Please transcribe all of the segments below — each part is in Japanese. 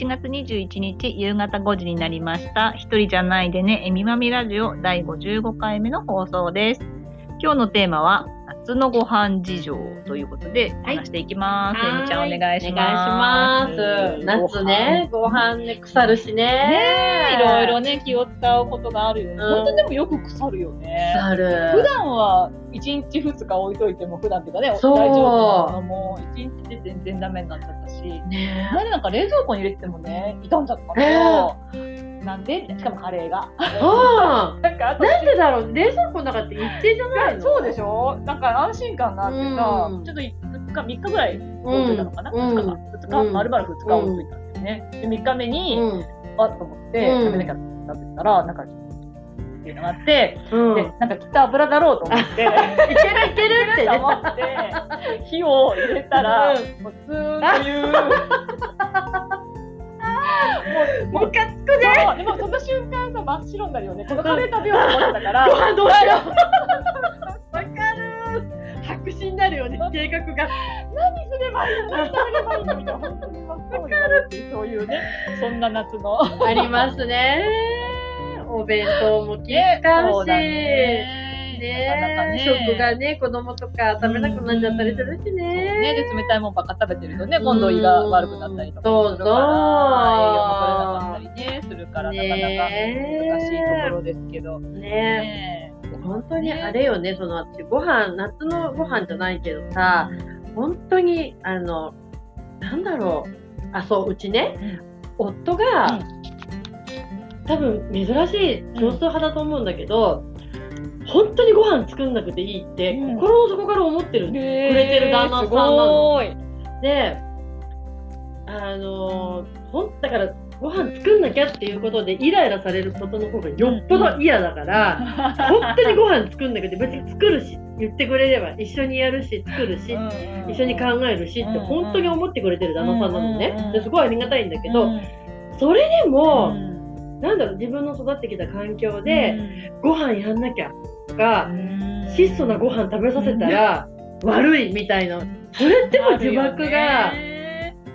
7月21日夕方5時になりました。一人じゃないでね、えみまみラジオ第55回目の放送です。今日のテーマは、夏のご飯事情ということではい話していきます。えみちゃんお願いしおます。夏ね、ご飯ね、腐るしね。ねえ、いろいろね、気を使うことがあるよね。うん本当でもよく腐るよね。腐る。普段は1日2日置いといても普段っていうかね、大丈夫なのも1日で全然ダメになっちゃったし、ね前なんか冷蔵庫に入れててもね、傷んじゃったの。なんで？しかもカレーが。うん。なんかなんでだろう？冷蔵庫の中って一定じゃないの？そうでしょ？なんか安心感があってさ、うんちょっと2日、3日ぐらい置いといたのかな、うん ?2 日か。2日、うん丸々2日置いといたんだよね。で、3日目に、うん。あっと思って、うん食べなきゃって食べたら、なんか、っていうのがあって、うん。で、なんかきっと油だろうと思って、いけるいけるって思って、火を入れたら、うんもうツーンという、もう、もう、ムカつくね。でもその瞬間さ、真っ白になるよね。このカレー食べようと思ってたから、ご飯どうしよう。わかる。白紙になるよね、計画が。何すればいいの？何食べればいいの？みたいな、本当に真っ青になるっていう、そういうね、そんな夏の。ありますね。お弁当も気ね使うし。ねね。なかなかね。食がね、子供とか食べなくなっちゃったりするしね、ね。で冷たいもんばっか食べてるとね、今度胃が悪くなったりとかそうするから、栄養も取れなかったりね、するから、なかなかね難しいところですけど。ねね本当にあれよね、その私ご飯、夏のご飯じゃないけどさ、本当に、あの、なんだろう。あ、そう、うちね、夫が、多分珍しい少数派だと思うんだけど、本当にご飯作んなくていいって、うん。心の底から思ってるんくれてる旦那さんなの。で、あのーほんだからご飯作んなきゃっていうことでイライラされることの方がよっぽど嫌だから、本当にご飯作んなくて別に作るし言ってくれれば一緒にやるし作るし、一緒に考えるしってうん本当に思ってくれてる旦那さんなのね、うんですごいありがたいんだけど、うん。それでも、うん。なんだろう自分の育ってきた環境で、ご飯やんなきゃとか、質素なご飯食べさせたら悪いみたいな。それっても呪縛が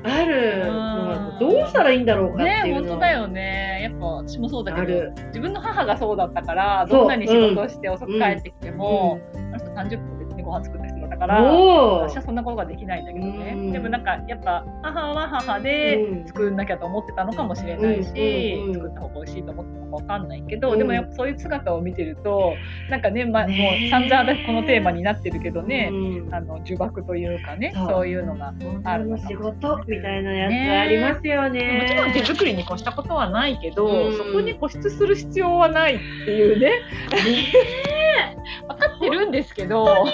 あるのはどうしたらいいんだろうかってねいうの。本当だよね。やっぱ私もそうだけど自分の母がそうだったからどんなに仕事をして遅く帰ってきても、あの人30分でご飯作った人だったからも私はそんなことができないんだけどね、うん。でもなんかやっぱ母は母でうん。作んなきゃと思ってたのかもしれないし、作った方が美味しいと思ってたのかわかんないけど、うん。でもやっぱそういう姿を見てるとなんかね、ま、もねう散々私このテーマになってるけどね、うんあの呪縛というかねそう。いうのがある女の仕事みたいなやつありますよね。もちろん手作りに越したことはないけど、うん。そこに固執する必要はないっていうね。分 かってるんですけど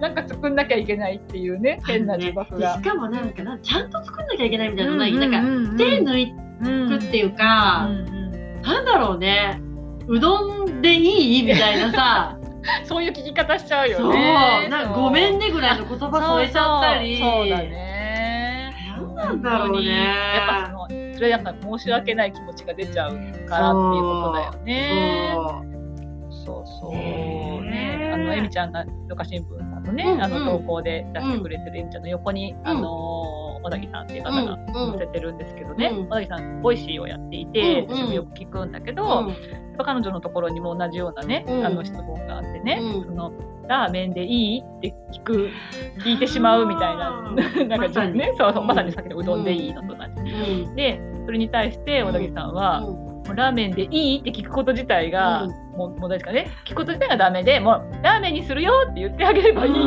なんか作んなきゃいけないっていうね変な呪縛が。しかもなんかなちゃんと作んなきゃいけないみたいなのない、なんかん手抜いうんくっていうか、なんだろうねうどんでいい？みたいなさ。そういう聞き方しちゃうよそう。ね。なんかごめんねぐらいの言葉添えちゃったり。そう。だね。なんなんだろうね。やっぱそのそれやっぱ申し訳ない気持ちが出ちゃうからっていうことだよね。そう。そうそう。の、えみちゃんが、どか新聞さんのね、うんあの、うん投稿で出してくれてるえみちゃんの横に、あの、小田木さんっていう方が載せてるんですけどね、うん。小田木さん、ボイシーをやっていて、私もよく聞くんだけど、彼女のところにも同じようなね、うん。あの質問があってね、うん。その、ラーメンでいいって聞く、聞いてしまうみたいな、なんかね、そうそう、うんまさにさっきのうどんでいいのと同じ。うん。で、それに対して小田切さんは、もうラーメンでいいって聞くこと自体が、うんもう問題ですかね聞くこと自体がダメでもうラーメンにするよって言ってあげればいいって。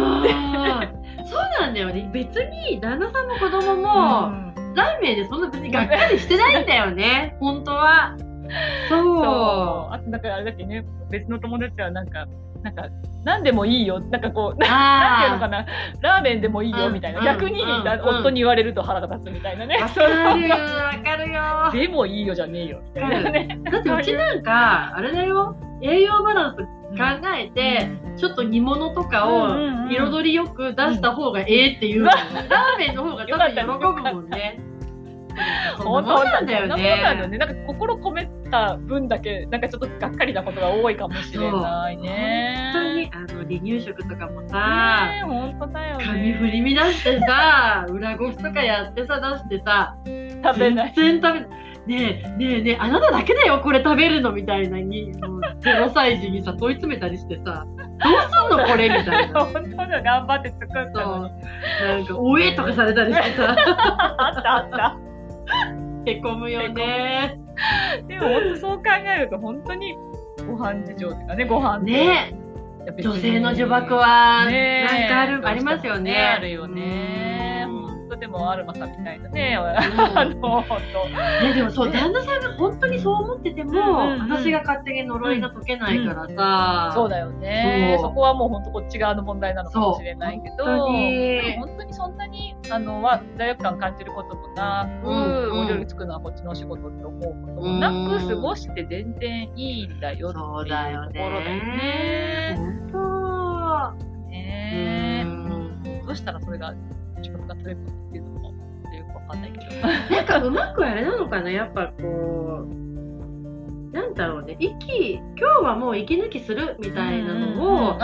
そうなんだよね。別に旦那さんも子供も、うんラーメンでそんな別にがっかりしてないんだよね。本当は。そう。そうあとだからあれだっけね別の友達はなんかなんか何でもいいよ。なんかこうなんていうのあかな。ラーメンでもいいよみたいな、うん逆に、うん。だ夫に言われると腹が立つみたいなね。あ。わかる わかるよ。でもいいよじゃねえよ。みたいなね。だってうちなんかあれだよ。栄養バランス考えて、ちょっと煮物とかを彩りよく出した方がええっていう、うん。ラーメンの方が多分喜ぶもんね。そんなもんだよね。ね。なんか心込めた分だけなんかちょっとがっかりなことが多いかもしれないね。本当にあの離乳食とかもさ、ねえ本当だよね。髪振り乱してさ、裏ごしとかやってさ出してさ、食べない。全然食べねえねえねえあなただけだよこれ食べるのみたいなにもう0歳児にさ問い詰めたりしてさどうすんのこれみたいな本当だ頑張って作ったのに。なんかおえとかされたりしてさあったあった。へこむよね。でも本当 そう考えると本当にご飯事情っていうかねご飯ね。女性の呪縛はなんかある、ありますよね。あるよね。でもアルマさんみたいなね。ん。あの本ね、でもそう、ね。旦那さんが本当にそう思ってても、私が勝手に呪いが解けないからさ、当そうだよね。そこはもう本当こっち側の問題なのかもしれないけど、本当に。でも本当にそんなにあのは罪悪感感じることもなく、お料理作るのはこっちのお仕事って思うこともなうん。く過ごして全然いいんだよっていうところだよね。本当。ね。うん。どうしたらそれが自分が取れるのかっていうのもよくわかんないけど。なんかうまくあれなのかなやっぱこうなんだろうね息今日はもう息抜きするみたいなのを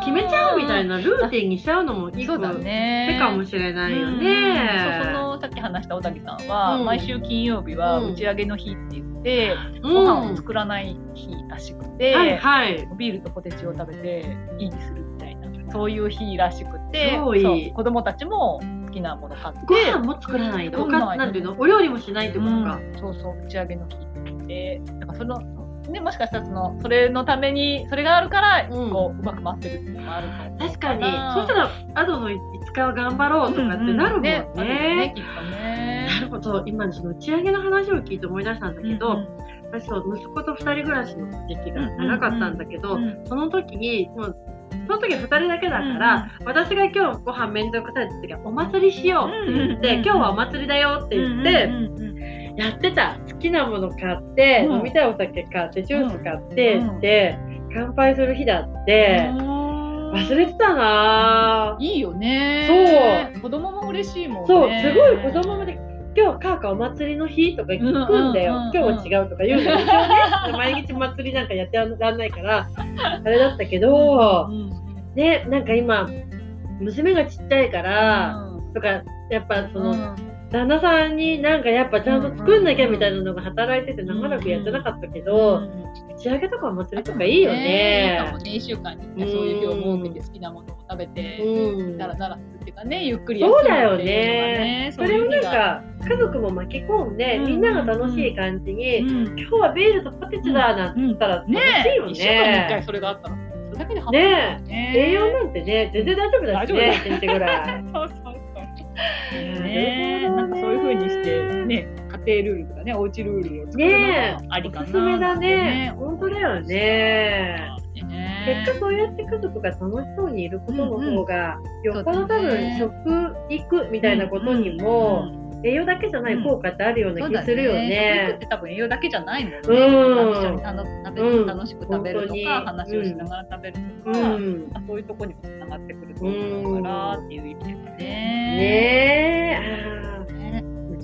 決めちゃうみたいななルーティンにしちゃうのも一個そうだね。手かもしれないようんね。そのさっき話した小竹さんは、うん毎週金曜日はうん打ち上げの日って言って、うんご飯を作らない日らしくて、はいはい。ビールとポテチを食べていいにするそういう日らしくて子供たちも好きなもの買ってご飯も作らないと、おかうんなんていうの？お料理もしないってことか。うんそうそう打ち上げの日ってなんかそのね、もしかしたらそのそれのためにそれがあるから、うん。こううまく回ってるっていうのもあると思う確かに。なそしたら、アドの5日は頑張ろうとかってなるもんね。ねきっとね。なるほど。今のその打ち上げの話を聞いて思い出したんだけど、うん私そう息子と2人暮らしの時期が長かったんだけど、うん。その時にもうその時2人だけだから、私が今日ご飯面倒くさいって時はお祭りしようって言って、うんうんうん今日はお祭りだよって言って、うんうんうんやってた。好きなもの買って、うん。飲みたいお酒買ってジュース買って、うん。で乾杯する日だって、忘れてたな。ぁいいよね。そう。子供も嬉しいもんね。そうすごい子供まで今日カーカお祭りの日とか聞くんだよ、うんうんうんうん。今日は違うとか言うんだよ一応ね毎日祭りなんかやってらんないからあれだったけど、うんねなんか今娘がちっちゃいから、とかやっぱその、うん。旦那さんになんかやっぱちゃんと作んなきゃみたいなのが働いてて長らくやってなかったけど、打ち上げとかお祭りとかいいよいいね。かも。ね1週間にねそういう日を設けて好きなものを食べてうん。だらだらするっていうかねゆっくりそうだよ休むっていうね。そのがれをなんそういう日が。か家族も巻き込んで、うん。みんなが楽しい感じに、うん。今日はビールとポテチだなんて言ったら楽しいね。よ一週間に一回ね。それがあったらだけでハマるよね。栄養なんてね全然大丈夫だしね一日ぐらい。そうそうそう。なね。なんかそういう風にしてね家庭ルールとかねおうちルールを作るねのがありかなおすすめだね。ね。本当だよね。ね。結果そうやって家族が楽しそうにいることの方が、よっぽど多分食育みたいなことにも、栄養だけじゃない効果ってあるような気するよねっ。て多分栄養だけじゃないもんね。うん楽しく食べるとか、話をしながら食べるとうか、ん。あそういうとこにもつながってくると思うからっていう意味ではね。ね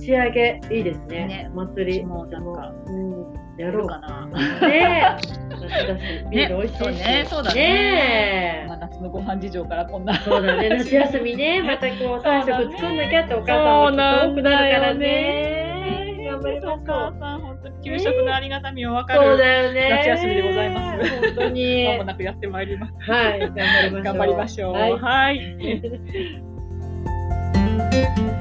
ち上げいいですね。ねお祭り。私もなんかうん、やろうか。な。ねえ。ビール美味しいし。そうねそうだねねえまあ夏のご飯事情からこんな。そうだね、夏休みね、またこう3食作んなきゃってお母さんも多くなるからね。頑張りましょお母う。さん本当に給食のありがたみを分かる。そうだよね。夏休みでございます本当に。まもなくやってまいります。はい、頑張りましょう。頑張りましょう。はいはい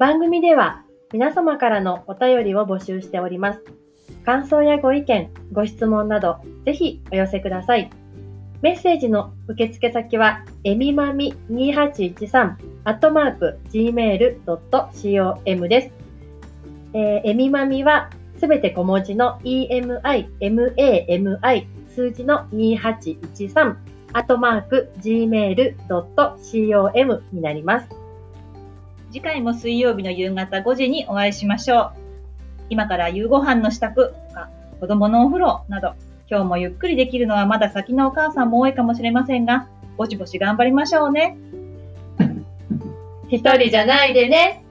番組では皆様からのお便りを募集しております。感想やご意見、ご質問など、ぜひお寄せください。メッセージの受付先は、えみまみ2813、アットマーク、gmail.com です。えー、えみまみは、すべて小文字の emi, mami, 数字の2813、アットマーク、gmail.com になります。次回も水曜日の夕方5時にお会いしましょう。今から夕ご飯の支度とか、子供のお風呂など、今日もゆっくりできるのはまだ先のお母さんも多いかもしれませんが、ぼちぼち頑張りましょうね。一人じゃないでね。